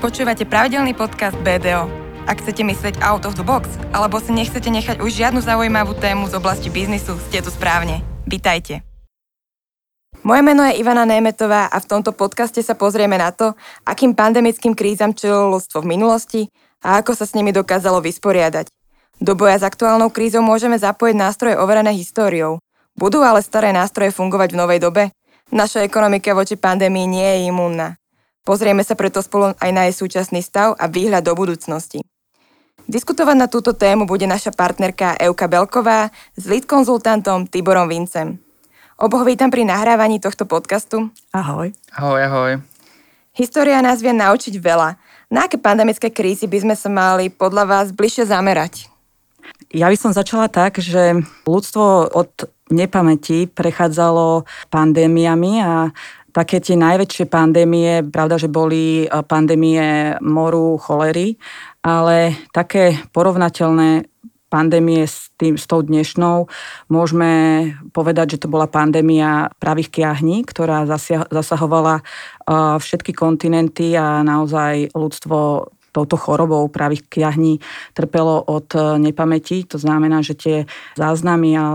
Počúvate pravidelný podcast BDO. Ak chcete myslieť out of the box, alebo si nechcete nechať už žiadnu zaujímavú tému z oblasti biznisu, ste tu správne. Vítajte. Moje meno je Ivana Németová a v tomto podcaste sa pozrieme na to, akým pandemickým krízam čelilo ľudstvo v minulosti a ako sa s nimi dokázalo vysporiadať. Do boja s aktuálnou krízou môžeme zapojiť nástroje overené históriou. Budú ale staré nástroje fungovať v novej dobe? Naša ekonomika voči pandémii nie je imúnna. Pozrieme sa preto spolu aj na jej súčasný stav a výhľad do budúcnosti. Diskutovať na túto tému bude naša partnerka Euka Belková s lead konzultantom Tiborom Vincem. Oboch vítam pri nahrávaní tohto podcastu. Ahoj. Ahoj, ahoj. História nás vie naučiť veľa. Na aké pandemické krízy by sme sa mali podľa vás bližšie zamerať? Ja by som začala tak, že ľudstvo od nepamäti prechádzalo pandémiami a také tie najväčšie pandémie, pravda, že boli e, pandémie moru, cholery, ale také porovnateľné pandémie s, tým, s tou dnešnou, môžeme povedať, že to bola pandémia pravých kiahní, ktorá zasahovala e, všetky kontinenty a naozaj ľudstvo touto chorobou pravých kiahní trpelo od nepamäti. To znamená, že tie záznamy o,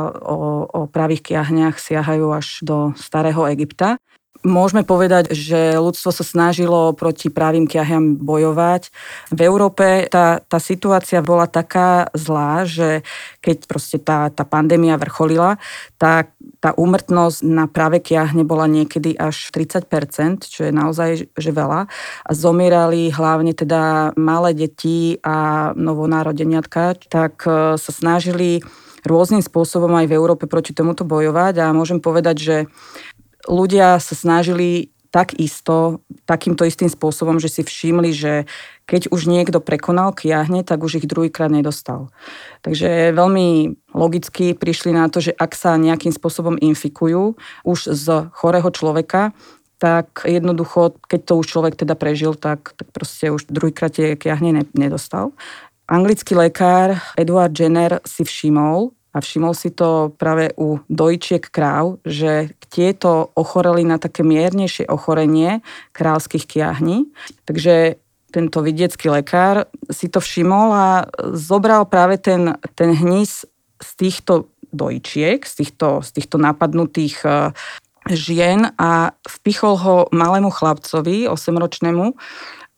o pravých kiahniach siahajú až do starého Egypta. Môžeme povedať, že ľudstvo sa snažilo proti pravým kiahňam bojovať. V Európe tá, tá situácia bola taká zlá, že keď proste tá, tá pandémia vrcholila, tak tá úmrtnosť na práve kiahne bola niekedy až 30%, čo je naozaj že veľa. A zomierali hlavne teda malé deti a novonárodeniatka, tak e, sa snažili rôznym spôsobom aj v Európe proti tomuto bojovať a môžem povedať, že ľudia sa snažili takisto, takýmto istým spôsobom, že si všimli, že keď už niekto prekonal kiahne, tak už ich druhýkrát nedostal. Takže veľmi logicky prišli na to, že ak sa nejakým spôsobom infikujú už z chorého človeka, tak jednoducho, keď to už človek teda prežil, tak, tak proste už druhýkrát tie kiahne nedostal. Anglický lekár Edward Jenner si všimol, a všimol si to práve u dojčiek kráv, že tieto ochoreli na také miernejšie ochorenie krávských kiahní. Takže tento vidiecký lekár si to všimol a zobral práve ten, ten hnis z týchto dojčiek, z týchto, z týchto napadnutých e, žien a vpichol ho malému chlapcovi, 8-ročnému,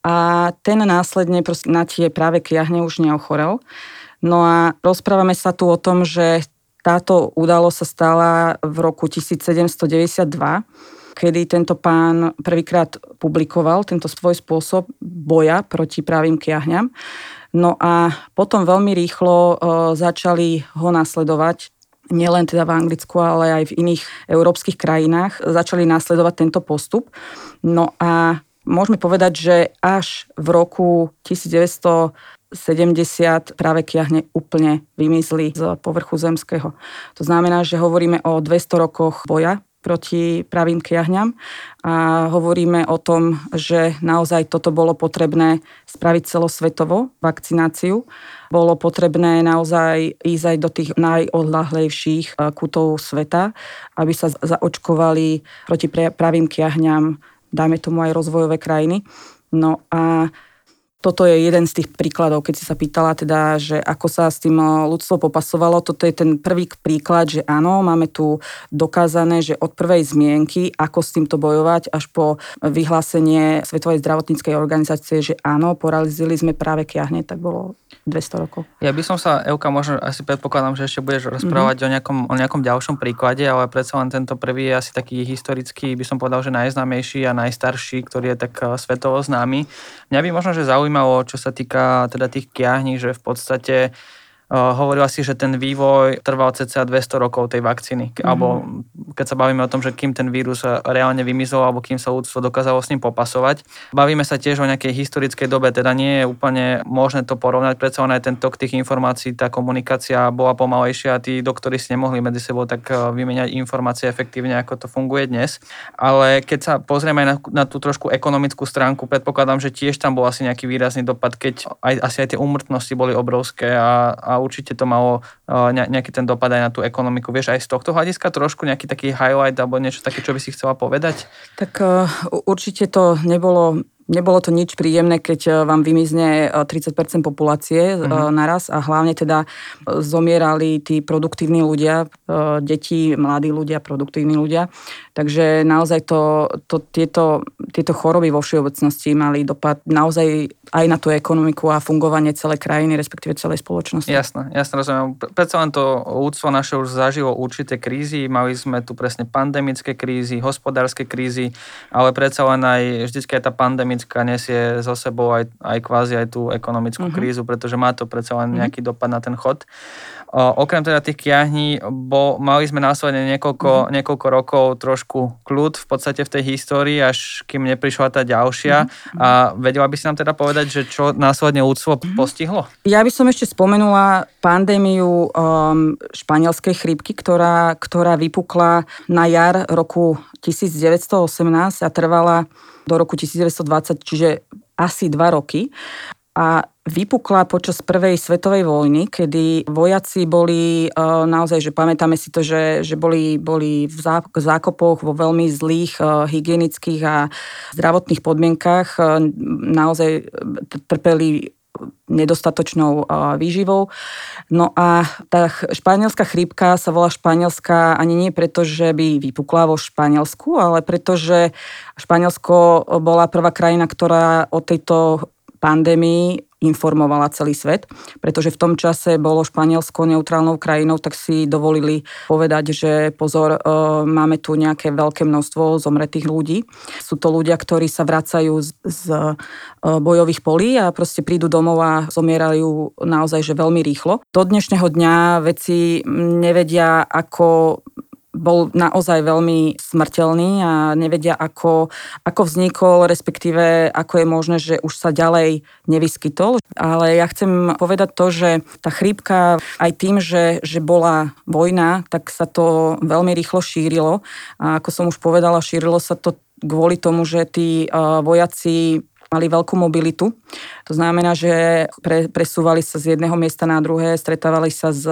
a ten následne na tie práve kiahne už neochorel. No a rozprávame sa tu o tom, že táto udalosť sa stala v roku 1792, kedy tento pán prvýkrát publikoval tento svoj spôsob boja proti pravým kiahňam. No a potom veľmi rýchlo e, začali ho nasledovať nielen teda v Anglicku, ale aj v iných európskych krajinách začali nasledovať tento postup. No a môžeme povedať, že až v roku 1900 70 práve kiahne úplne vymizli z povrchu zemského. To znamená, že hovoríme o 200 rokoch boja proti pravým kiahňam a hovoríme o tom, že naozaj toto bolo potrebné spraviť celosvetovo, vakcináciu. Bolo potrebné naozaj ísť aj do tých najodlahlejších eh, kutov sveta, aby sa zaočkovali proti pravým kiahňam, dajme tomu aj rozvojové krajiny. No a toto je jeden z tých príkladov, keď si sa pýtala teda, že ako sa s tým eh, ľudstvo popasovalo. Toto je ten prvý príklad, že áno, máme tu dokázané, že od prvej zmienky, ako s týmto bojovať, až po vyhlásenie Svetovej zdravotníckej organizácie, že áno, poralizili sme práve kiahne, tak bolo 200 rokov. Ja by som sa, Euka, možno asi predpokladám, že ešte budeš rozprávať mm-hmm. o, nejakom, o nejakom ďalšom príklade, ale predsa len tento prvý je asi taký historický, by som povedal, že najznámejší a najstarší, ktorý je tak eh, svetovo známy. Mňa by možno, že zaujímalo, čo sa týka teda tých kiahní, že v podstate hovorila si, že ten vývoj trval cca 200 rokov tej vakcíny. Mm-hmm. Alebo keď sa bavíme o tom, že kým ten vírus reálne vymizol, alebo kým sa ľudstvo dokázalo s ním popasovať. Bavíme sa tiež o nejakej historickej dobe, teda nie je úplne možné to porovnať, predsa len aj ten tok tých informácií, tá komunikácia bola pomalejšia a tí doktori si nemohli medzi sebou tak vymeniať informácie efektívne, ako to funguje dnes. Ale keď sa pozrieme aj na, na tú trošku ekonomickú stránku, predpokladám, že tiež tam bol asi nejaký výrazný dopad, keď aj, asi aj tie úmrtnosti boli obrovské a, a určite to malo nejaký ten dopad aj na tú ekonomiku. Vieš aj z tohto hľadiska trošku nejaký taký highlight alebo niečo také, čo by si chcela povedať? Tak určite to nebolo nebolo to nič príjemné, keď vám vymizne 30% populácie uh-huh. naraz a hlavne teda zomierali tí produktívni ľudia, deti, mladí ľudia, produktívni ľudia. Takže naozaj to, to, tieto, tieto choroby vo všeobecnosti mali dopad naozaj aj na tú ekonomiku a fungovanie celej krajiny, respektíve celej spoločnosti. Jasné, jasné, rozumiem. Predsa len to úctvo naše už zažilo určité krízy, mali sme tu presne pandemické krízy, hospodárske krízy, ale predsa len aj vždycky aj tá pandemická nesie zo sebou aj, aj kvázi aj tú ekonomickú mm-hmm. krízu, pretože má to predsa len mhm. nejaký mm-hmm. dopad na ten chod. Okrem teda tých kiahní, bo mali sme následne niekoľko, mm-hmm. niekoľko rokov trošku kľud v podstate v tej histórii, až kým neprišla tá ďalšia. Mm-hmm. A vedela by si nám teda povedať, že čo následne ľudstvo mm-hmm. postihlo? Ja by som ešte spomenula pandémiu um, španielskej chrípky, ktorá, ktorá vypukla na jar roku 1918 a trvala do roku 1920, čiže asi dva roky a vypukla počas prvej svetovej vojny, kedy vojaci boli e, naozaj, že pamätáme si to, že, že boli, boli v zákopoch vo veľmi zlých e, hygienických a zdravotných podmienkách, e, naozaj trpeli nedostatočnou výživou. No a tá španielská chrípka sa volá španielská ani nie preto, že by vypukla vo Španielsku, ale preto, že Španielsko bola prvá krajina, ktorá o tejto pandémii informovala celý svet, pretože v tom čase bolo Španielsko neutrálnou krajinou, tak si dovolili povedať, že pozor, e, máme tu nejaké veľké množstvo zomretých ľudí. Sú to ľudia, ktorí sa vracajú z, z e, bojových polí a proste prídu domov a zomierajú naozaj že veľmi rýchlo. Do dnešného dňa veci nevedia, ako bol naozaj veľmi smrteľný a nevedia, ako, ako vznikol, respektíve ako je možné, že už sa ďalej nevyskytol. Ale ja chcem povedať to, že tá chrípka aj tým, že, že bola vojna, tak sa to veľmi rýchlo šírilo. A ako som už povedala, šírilo sa to kvôli tomu, že tí vojaci mali veľkú mobilitu. To znamená, že pre, presúvali sa z jedného miesta na druhé, stretávali sa s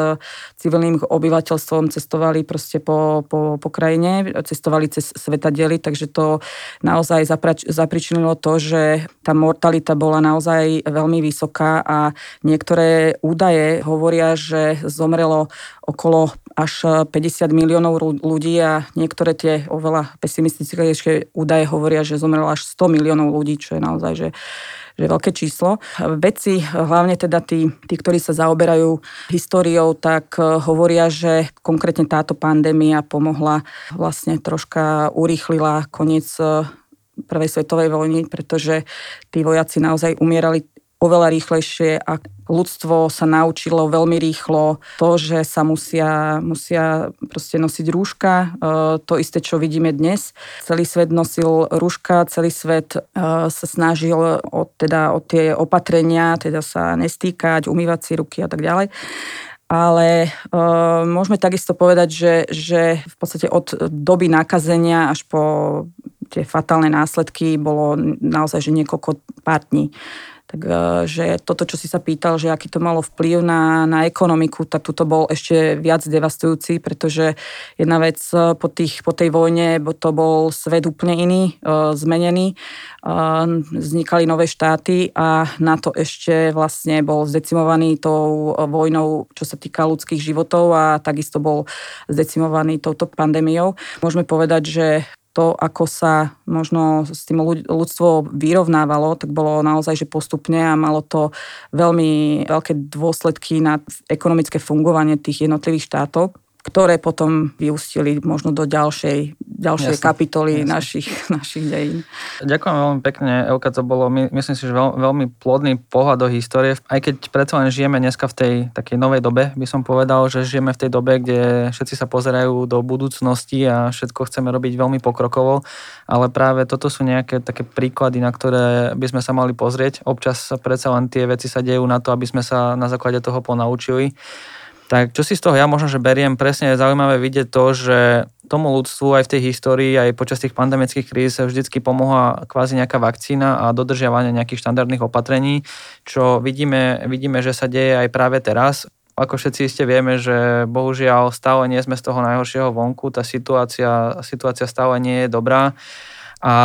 civilným obyvateľstvom, cestovali proste po, po, po krajine, cestovali cez svetadiely, takže to naozaj zaprač, zapričinilo to, že tá mortalita bola naozaj veľmi vysoká a niektoré údaje hovoria, že zomrelo okolo až 50 miliónov ľudí a niektoré tie oveľa pesimistické údaje hovoria, že zomrelo až 100 miliónov ľudí, čo je naozaj že, že veľké číslo. Vedci, hlavne teda tí, tí, ktorí sa zaoberajú históriou, tak hovoria, že konkrétne táto pandémia pomohla, vlastne troška urýchlila koniec prvej svetovej vojny, pretože tí vojaci naozaj umierali oveľa rýchlejšie a ľudstvo sa naučilo veľmi rýchlo to, že sa musia, musia proste nosiť rúška. E, to isté, čo vidíme dnes. Celý svet nosil rúška, celý svet e, sa snažil o, teda, o tie opatrenia, teda sa nestýkať, umývať si ruky a tak ďalej ale e, môžeme takisto povedať, že, že v podstate od doby nakazenia až po tie fatálne následky bolo naozaj že niekoľko pár dní. Takže toto, čo si sa pýtal, že aký to malo vplyv na, na ekonomiku, tak tuto bol ešte viac devastujúci, pretože jedna vec e, po, tých, po tej vojne, bo to bol svet úplne iný, e, zmenený, e, vznikali nové štáty a na to ešte vlastne bol zdecimovaný tou vojnou, čo sa týka ľudských životov a takisto bol zdecimovaný touto pandémiou. Môžeme povedať, že to, ako sa možno s tým ľudstvo vyrovnávalo, tak bolo naozaj že postupne a malo to veľmi veľké dôsledky na ekonomické fungovanie tých jednotlivých štátov ktoré potom vyústili možno do ďalšej, ďalšej jasne, kapitoly jasne. Našich, našich dejín. Ďakujem veľmi pekne, Elka, to bolo, my, myslím si, že veľ, veľmi plodný pohľad do histórie, aj keď predsa len žijeme dneska v tej takej novej dobe, by som povedal, že žijeme v tej dobe, kde všetci sa pozerajú do budúcnosti a všetko chceme robiť veľmi pokrokovo, ale práve toto sú nejaké také príklady, na ktoré by sme sa mali pozrieť. Občas predsa len tie veci sa dejú na to, aby sme sa na základe toho ponaučili. Tak čo si z toho ja možno, že beriem, presne je zaujímavé vidieť to, že tomu ľudstvu aj v tej histórii, aj počas tých pandemických kríz vždycky pomohla kvázi nejaká vakcína a dodržiavanie nejakých štandardných opatrení, čo vidíme, vidíme, že sa deje aj práve teraz. Ako všetci iste vieme, že bohužiaľ stále nie sme z toho najhoršieho vonku, tá situácia, situácia stále nie je dobrá a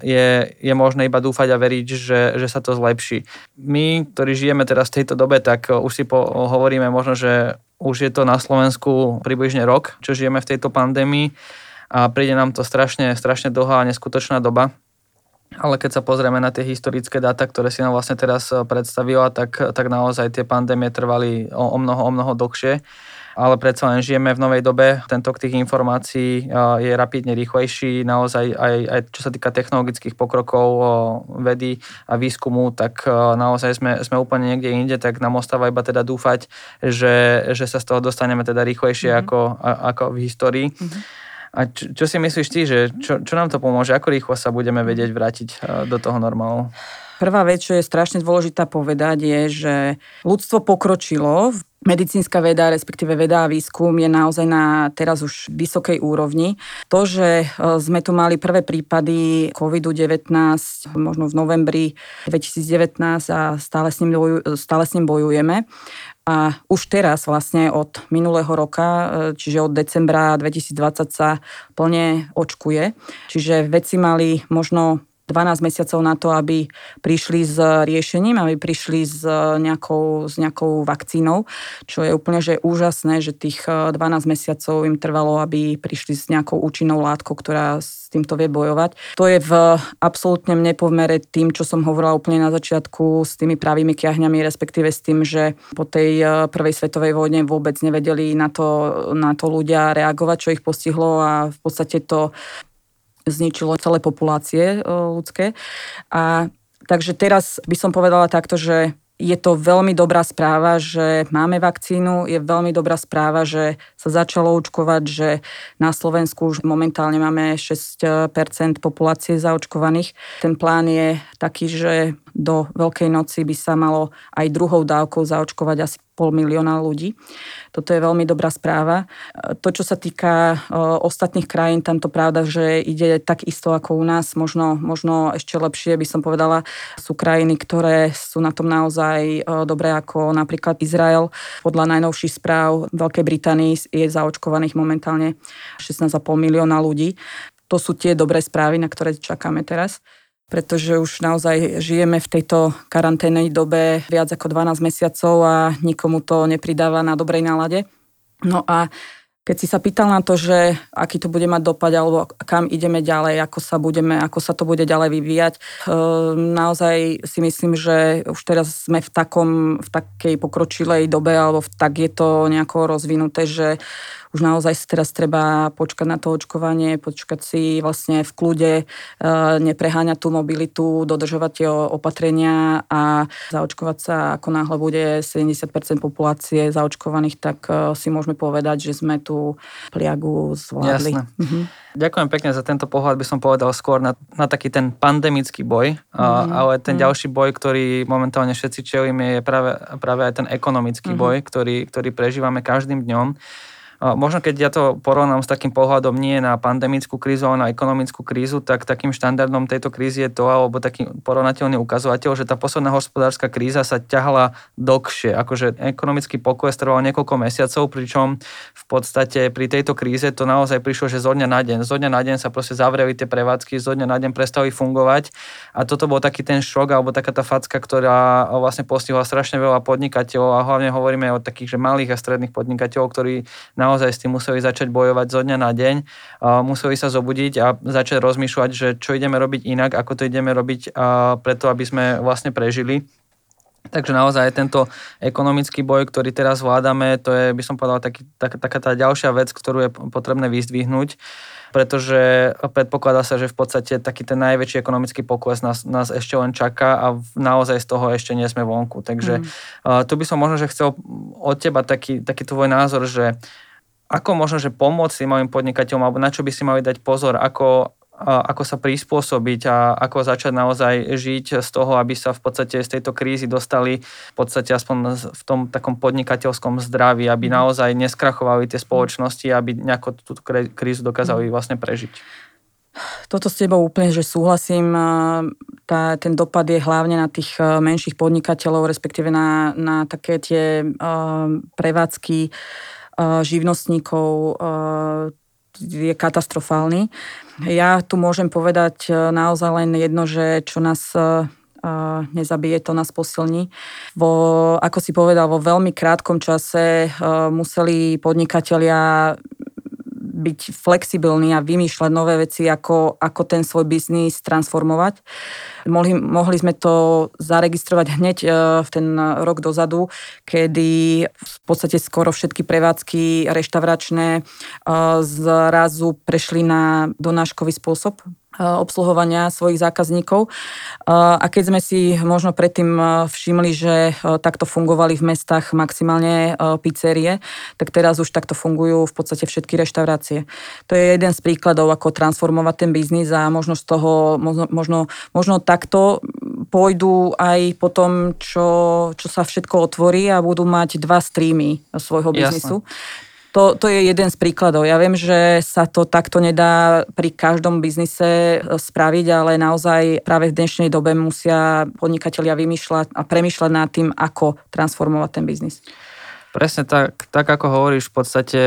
je, je možné iba dúfať a veriť, že, že sa to zlepší. My, ktorí žijeme teraz v tejto dobe, tak už si po, hovoríme možno, že už je to na Slovensku približne rok, čo žijeme v tejto pandémii a príde nám to strašne, strašne dlhá a neskutočná doba. Ale keď sa pozrieme na tie historické dáta, ktoré si nám vlastne teraz predstavila, tak, tak naozaj tie pandémie trvali o, o mnoho, o mnoho dlhšie ale predsa len žijeme v novej dobe. Tento tých informácií je rapidne rýchlejší, naozaj aj, aj čo sa týka technologických pokrokov, vedy a výskumu, tak naozaj sme, sme úplne niekde inde, tak nám ostáva iba teda dúfať, že, že sa z toho dostaneme teda rýchlejšie mm-hmm. ako, ako v histórii. Mm-hmm. A čo, čo si myslíš ty, že čo, čo nám to pomôže? Ako rýchlo sa budeme vedieť vrátiť do toho normálu? Prvá vec, čo je strašne dôležitá povedať, je, že ľudstvo pokročilo. Medicínska veda, respektíve veda a výskum je naozaj na teraz už vysokej úrovni. To, že e, sme tu mali prvé prípady COVID-19 možno v novembri 2019 a stále s ním, stále s ním bojujeme, a už teraz vlastne od minulého roka, e, čiže od decembra 2020 sa plne očkuje. Čiže veci mali možno 12 mesiacov na to, aby prišli s riešením, aby prišli s nejakou, s nejakou vakcínou, čo je úplne že úžasné, že tých 12 eh, mesiacov im trvalo, aby prišli s nejakou účinnou látkou, ktorá s týmto vie bojovať. To je v absolútne nepomere tým, čo som hovorila úplne na začiatku s tými pravými kiahňami, respektíve s tým, že po tej eh, prvej svetovej vojne vôbec nevedeli na to, na to ľudia reagovať, čo ich postihlo a v podstate to zničilo celé populácie e, ľudské. A takže teraz by som povedala takto, že je to veľmi dobrá správa, že máme vakcínu, je veľmi dobrá správa, že sa začalo očkovať, že na Slovensku už momentálne máme 6% populácie zaočkovaných. Ten plán je taký, že do Veľkej noci by sa malo aj druhou dávkou zaočkovať asi pol milióna ľudí. Toto je veľmi dobrá správa. To, čo sa týka ostatných krajín, tam to pravda, že ide tak isto ako u nás, možno, možno ešte lepšie by som povedala, sú krajiny, ktoré sú na tom naozaj dobré ako napríklad Izrael. Podľa najnovších správ Veľkej Británii je zaočkovaných momentálne 16,5 milióna ľudí. To sú tie dobré správy, na ktoré čakáme teraz pretože už naozaj žijeme v tejto karanténnej dobe viac ako 12 mesiacov a nikomu to nepridáva na dobrej nálade. No a keď si sa pýtal na to, že aký to bude mať dopad alebo kam ideme ďalej, ako sa, budeme, ako sa to bude ďalej vyvíjať, ehm, naozaj si myslím, že už teraz sme v, takom, v takej pokročilej dobe alebo v, tak je to nejako rozvinuté, že už naozaj si teraz treba počkať na to očkovanie, počkať si vlastne v kľude, e, nepreháňať tú mobilitu, dodržovať tie opatrenia a zaočkovať sa, ako náhle bude 70% populácie zaočkovaných, tak e, si môžeme povedať, že sme tú pliagu zvládli. Jasné. Mhm. Ďakujem pekne za tento pohľad, by som povedal skôr na, na taký ten pandemický boj, mm-hmm. ale ten mm-hmm. ďalší boj, ktorý momentálne všetci čelíme, je práve, práve aj ten ekonomický mm-hmm. boj, ktorý, ktorý prežívame každým dňom. Možno keď ja to porovnám s takým pohľadom nie na pandemickú krízu, ale na ekonomickú krízu, tak takým štandardom tejto krízy je to, alebo taký porovnateľný ukazovateľ, že tá posledná hospodárska kríza sa ťahala dlhšie. Akože ekonomický pokles trval niekoľko mesiacov, pričom v podstate pri tejto kríze to naozaj prišlo, že zo dňa na deň. Zo dňa na deň sa proste zavreli tie prevádzky, zo dňa na deň prestali fungovať a toto bol taký ten šok alebo taká tá facka, ktorá vlastne postihla strašne veľa podnikateľov a hlavne hovoríme o takých že malých a stredných podnikateľov, ktorí na naozaj s tým museli začať bojovať zo dňa na deň. Museli sa zobudiť a začať rozmýšľať, že čo ideme robiť inak, ako to ideme robiť preto, aby sme vlastne prežili. Takže naozaj tento ekonomický boj, ktorý teraz vládame, to je, by som povedal, taký, tak, taká tá ďalšia vec, ktorú je potrebné vyzdvihnúť, pretože predpokladá sa, že v podstate taký ten najväčší ekonomický pokles nás, nás ešte len čaká a naozaj z toho ešte nie sme vonku. Takže mm. tu by som možno, že chcel od teba taký, taký tvoj názor, že ako možno, že pomôcť tým malým podnikateľom, alebo na čo by si mali dať pozor, ako, ako sa prispôsobiť a ako začať naozaj žiť z toho, aby sa v podstate z tejto krízy dostali v podstate aspoň v tom takom podnikateľskom zdraví, aby mhm. naozaj neskrachovali tie spoločnosti, aby nejako túto krízu dokázali mhm. vlastne prežiť. Toto s tebou úplne, že súhlasím. Tá, ten dopad je hlavne na tých menších podnikateľov, respektíve na, na také tie uh, prevádzky, živnostníkov, je katastrofálny. Ja tu môžem povedať naozaj len jedno, že čo nás nezabije, to nás posilní. Vo, ako si povedal, vo veľmi krátkom čase museli podnikatelia byť flexibilný a vymýšľať nové veci, ako, ako ten svoj biznis transformovať. Mohli, mohli sme to zaregistrovať hneď e, v ten rok dozadu, kedy v podstate skoro všetky prevádzky reštauračné e, zrazu prešli na donáškový spôsob obsluhovania svojich zákazníkov. Eh, a keď sme si možno predtým eh, všimli, že takto fungovali v mestách maximálne pizzerie, tak teraz už takto fungujú v podstate všetky reštaurácie. To je jeden z príkladov, ako transformovať ten biznis a možno z toho, možno, možno, možno takto pôjdu aj po tom, čo, čo sa všetko otvorí a budú mať dva streamy svojho biznisu. Jasne. To, to je jeden z príkladov. Ja viem, že sa to takto nedá pri každom biznise e, spraviť, ale naozaj práve v dnešnej dobe musia podnikatelia vymýšľať a premýšľať nad tým, ako transformovať ten biznis. Presne tak, tak ako hovoríš, v podstate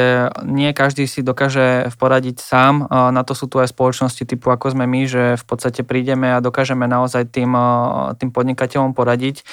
nie každý si dokáže poradiť sám. Na to sú tu aj spoločnosti typu ako sme my, že v podstate prídeme a dokážeme naozaj tým, tým podnikateľom poradiť.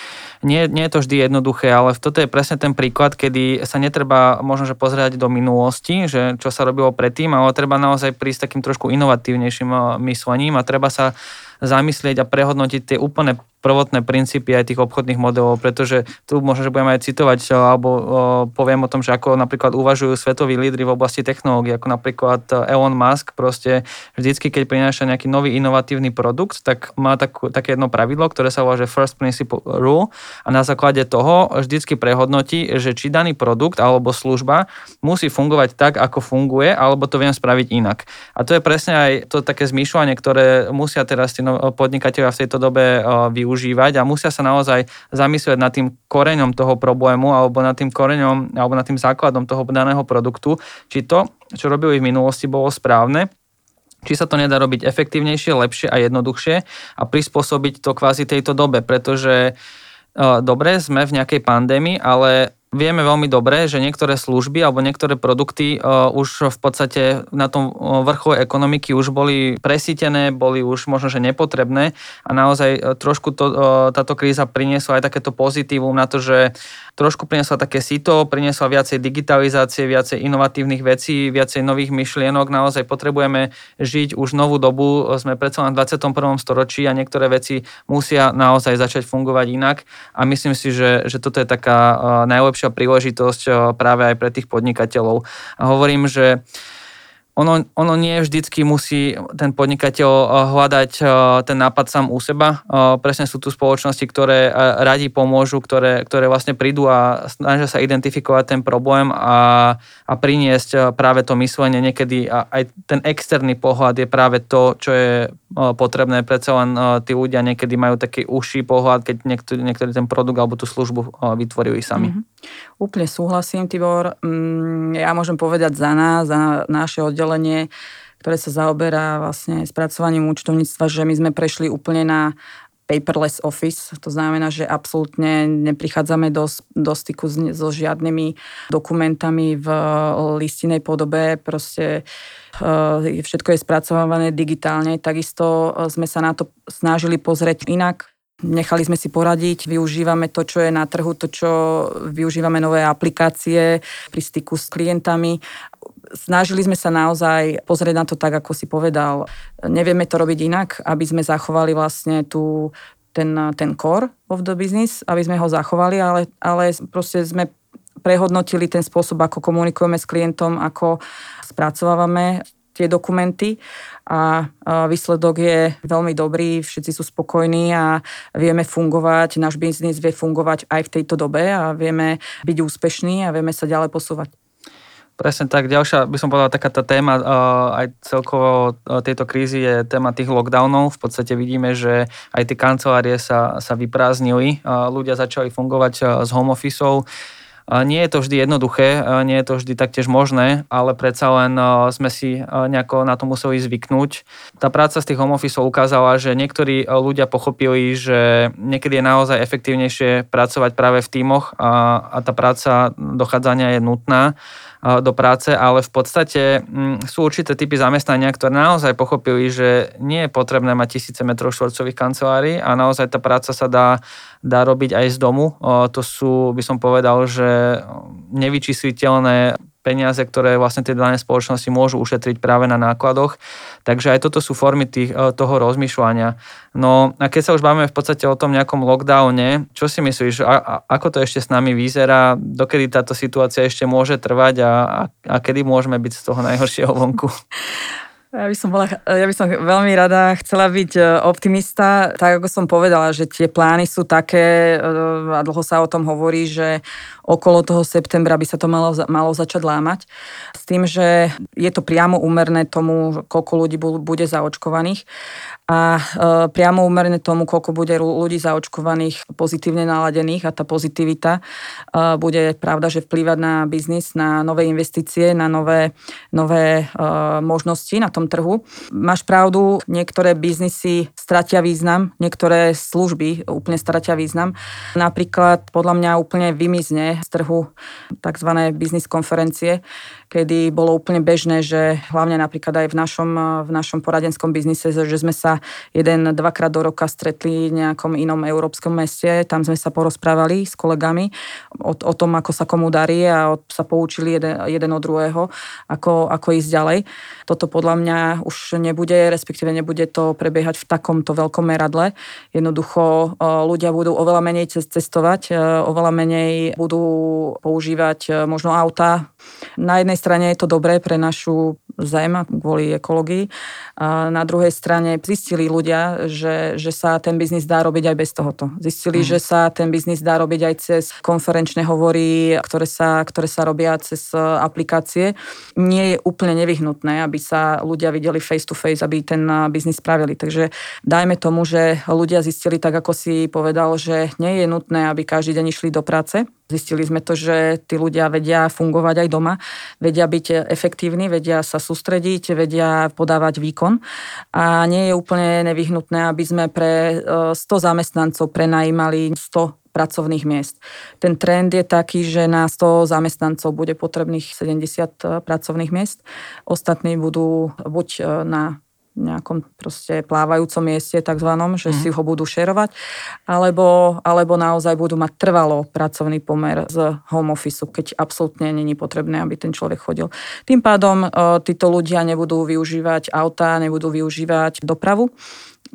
Nie, nie je to vždy jednoduché, ale toto je presne ten príklad, kedy sa netreba možno že pozerať do minulosti, že čo sa robilo predtým, ale treba naozaj prísť takým trošku inovatívnejším myslením a treba sa zamyslieť a prehodnotiť tie úplne prvotné princípy aj tých obchodných modelov, pretože tu možno, že budeme aj citovať alebo o, poviem o tom, že ako napríklad uvažujú svetoví lídry v oblasti technológií, ako napríklad e, Elon Musk proste vždycky, keď prináša nejaký nový inovatívny produkt, tak má tak, také jedno pravidlo, ktoré sa volá, že first principle rule a na základe toho vždycky prehodnotí, že či daný produkt alebo služba musí fungovať tak, ako funguje, alebo to viem spraviť inak. A to je presne aj to také zmýšľanie, ktoré musia teraz tí podnikatelia v tejto dobe využiť využívať a musia sa naozaj zamyslieť nad tým koreňom toho problému alebo nad tým koreňom alebo nad tým základom toho daného produktu, či to, čo robili v minulosti, bolo správne či sa to nedá robiť efektívnejšie, lepšie a jednoduchšie a prispôsobiť to kvázi tejto dobe, pretože e, dobre, sme v nejakej pandémii, ale vieme veľmi dobre, že niektoré služby alebo niektoré produkty uh, už v podstate na tom vrchole ekonomiky už boli presítené, boli už možno, že nepotrebné a naozaj uh, trošku to, táto kríza priniesla aj takéto pozitívum na to, že trošku priniesla také sito, priniesla viacej digitalizácie, viacej inovatívnych vecí, viacej nových myšlienok. Naozaj potrebujeme žiť už novú dobu, sme predsa v 21. storočí a niektoré veci musia naozaj začať fungovať inak a myslím si, že, že toto je taká najlepšia najlepšia príležitosť eh, práve aj pre tých podnikateľov. A hovorím, že ono, ono nie vždycky musí ten podnikateľ eh, hľadať eh, ten nápad sám u seba. Presne sú tu spoločnosti, ktoré radi pomôžu, ktoré, ktoré vlastne prídu a snažia sa identifikovať ten problém a, a priniesť práve to myslenie. Niekedy aj ten externý pohľad je práve to, čo je potrebné. Predsa len tí ľudia niekedy majú taký užší pohľad, keď niektorý, niektorý ten produkt alebo tú službu vytvorili sami. Mm-hmm. Úplne súhlasím, Tibor. Mm, ja môžem povedať za nás, za naše oddelenie, ktoré sa zaoberá vlastne spracovaním účtovníctva, že my sme prešli úplne na paperless office. To znamená, že absolútne neprichádzame do, do styku so žiadnymi dokumentami v listinej podobe. Proste e, všetko je spracované digitálne. Takisto e, sme sa na to snažili pozrieť inak Nechali sme si poradiť, využívame to, čo je na trhu, to, čo využívame nové aplikácie pri styku s klientami. Snažili sme sa naozaj pozrieť na to tak, ako si povedal. Nevieme to robiť inak, aby sme zachovali vlastne tú, ten, ten core of the business, aby sme ho zachovali, ale, ale proste sme prehodnotili ten spôsob, ako komunikujeme s klientom, ako spracovávame tie dokumenty a výsledok je veľmi dobrý, všetci sú spokojní a vieme fungovať, náš biznis vie fungovať aj v tejto dobe a vieme byť úspešní a vieme sa ďalej posúvať. Presne tak. Ďalšia, by som povedala, taká tá téma aj celkovo tejto krízy je téma tých lockdownov. V podstate vidíme, že aj tie kancelárie sa, sa vyprázdnili. Ľudia začali fungovať z home officeov Nie je to vždy jednoduché, nie je to vždy taktiež možné, ale predsa len sme si nejako na to museli zvyknúť. Tá práca z tých home office ukázala, že niektorí ľudia pochopili, že niekedy je naozaj efektívnejšie pracovať práve v tímoch a, a tá práca dochádzania je nutná do práce, ale v podstate mm, sú určité typy zamestnania, ktoré naozaj pochopili, že nie je potrebné mať tisíce metrov štvorcových kancelárií a naozaj tá práca sa dá, dá robiť aj z domu. To sú, by som povedal, že nevyčísliteľné peniaze, ktoré vlastne tie dané spoločnosti môžu ušetriť práve na nákladoch. Takže aj toto sú formy tých, e, toho rozmýšľania. No a keď sa už bavíme v podstate o tom nejakom lockdowne, čo si myslíš, a, a, ako to ešte s nami vyzerá, dokedy táto situácia ešte môže trvať a, a, a kedy môžeme byť z toho najhoršieho vonku? Ja by, som bola, ja by som veľmi rada chcela byť e, optimista. Tak ako som povedala, že tie plány sú také e, a dlho sa o tom hovorí, že okolo toho septembra by sa to malo, malo začať lámať. S tým, že je to priamo úmerné tomu, koľko ľudí bude zaočkovaných a e, priamo úmerne tomu, koľko bude ľudí zaočkovaných pozitívne naladených a tá pozitivita e, bude pravda, že vplývať na biznis, na nové investície, na nové, nové e, možnosti na tom trhu. Máš pravdu, niektoré biznisy stratia význam, niektoré služby úplne stratia význam. Napríklad podľa mňa úplne vymizne z trhu tzv. biznis konferencie, kedy bolo úplne bežné, že hlavne napríklad aj v našom, v našom poradenskom biznise, že sme sa jeden, dvakrát do roka stretli v nejakom inom európskom meste, tam sme sa porozprávali s kolegami o, o tom, ako sa komu darí a od, sa poučili jeden, jeden od druhého, ako, ako ísť ďalej. Toto podľa mňa už nebude, respektíve nebude to prebiehať v takomto veľkom meradle. Jednoducho ľudia budú oveľa menej cestovať, oveľa menej budú používať možno auta. Na jednej strane je to dobré pre našu zem kvôli ekológii. A na druhej strane zistili ľudia, že, že sa ten biznis dá robiť aj bez tohoto. Zistili, mm. že sa ten biznis dá robiť aj cez konferenčné hovory, ktoré sa, ktoré sa robia cez e, aplikácie. Nie je úplne nevyhnutné, aby sa ľudia videli face to face, aby ten e, biznis spravili. Takže dajme tomu, že ľudia zistili tak, ako si povedal, že nie je nutné, aby každý deň išli do práce, Zistili sme to, že tí ľudia vedia fungovať aj doma, vedia byť efektívni, vedia sa sústrediť, vedia podávať výkon a nie je úplne nevyhnutné, aby sme pre 100 e, zamestnancov prenajímali 100 pracovných miest. Ten trend je taký, že na 100 zamestnancov bude potrebných 70 e, pracovných miest. Ostatní budú buď e, na nejakom proste plávajúcom mieste takzvanom, že mm. si ho budú šerovať, alebo, alebo naozaj budú mať trvalo pracovný pomer z home office, keď absolútne není potrebné, aby ten človek chodil. Tým pádom e, títo ľudia nebudú využívať auta, nebudú využívať dopravu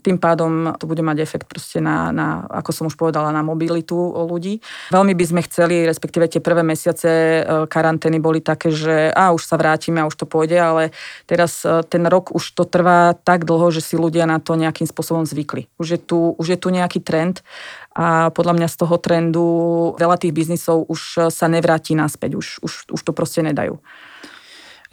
tým pádom to bude mať efekt proste na, na, ako som už povedala, na mobilitu ľudí. Veľmi by sme chceli, respektíve tie prvé mesiace e, karantény boli také, že a už sa vrátime a už to pôjde, ale teraz e, ten rok už to trvá tak dlho, že si ľudia na to nejakým spôsobom zvykli. Už je tu, už je tu nejaký trend a podľa mňa z toho trendu veľa tých biznisov už sa nevráti naspäť, už, už, už to proste nedajú.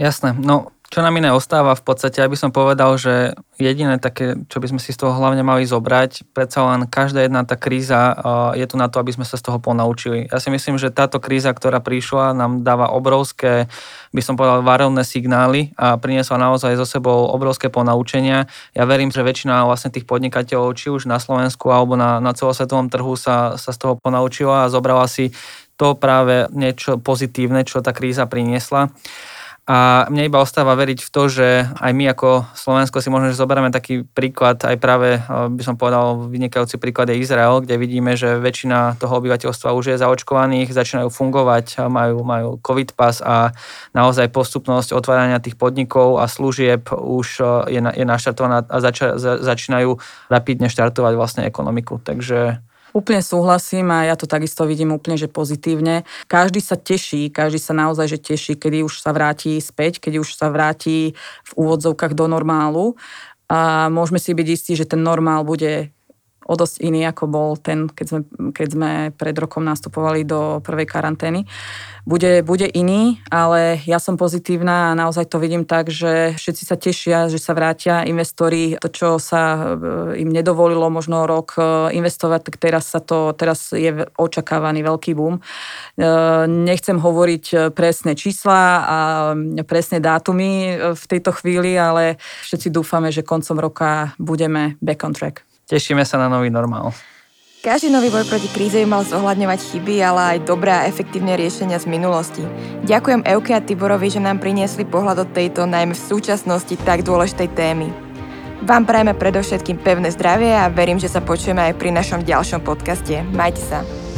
Jasné, no čo nám iné ostáva v podstate, aby som povedal, že jediné také, čo by sme si z toho hlavne mali zobrať, predsa len každá jedna tá kríza je tu na to, aby sme sa z toho ponaučili. Ja si myslím, že táto kríza, ktorá prišla, nám dáva obrovské, by som povedal, varovné signály a priniesla naozaj so sebou obrovské ponaučenia. Ja verím, že väčšina vlastne tých podnikateľov, či už na Slovensku alebo na, na celosvetovom trhu sa, sa z toho ponaučila a zobrala si to práve niečo pozitívne, čo tá kríza priniesla. A mne iba ostáva veriť v to, že aj my ako Slovensko si možno, že zoberieme taký príklad, aj práve by som povedal vynikajúci príklad je Izrael, kde vidíme, že väčšina toho obyvateľstva už je zaočkovaných, začínajú fungovať, majú, majú COVID pas a naozaj postupnosť otvárania tých podnikov a služieb už je, je naštartovaná a zača, začínajú rapidne štartovať vlastne ekonomiku. Takže Úplne súhlasím a ja to takisto vidím úplne, že pozitívne. Každý sa teší, každý sa naozaj že teší, kedy už sa vráti späť, keď už sa vráti v úvodzovkách do normálu. A môžeme si byť istí, že ten normál bude o dosť iný, ako bol ten, keď sme, keď sme pred rokom nastupovali do prvej karantény bude, bude iný, ale ja som pozitívna a naozaj to vidím tak, že všetci sa tešia, že sa vrátia investori. To, čo sa eh, im nedovolilo možno rok eh, investovať, tak teraz, sa to, teraz je očakávaný veľký boom. Eh, nechcem hovoriť presné čísla a presné dátumy v tejto chvíli, ale všetci dúfame, že koncom roka budeme back on track. Tešíme sa na nový normál. Každý nový boj proti kríze mal zohľadňovať chyby, ale aj dobré a efektívne riešenia z minulosti. Ďakujem Euke a Tiborovi, že nám priniesli pohľad od tejto, najmä v súčasnosti, tak dôležitej témy. Vám prajeme predovšetkým pevné zdravie a verím, že sa počujeme aj pri našom ďalšom podcaste. Majte sa.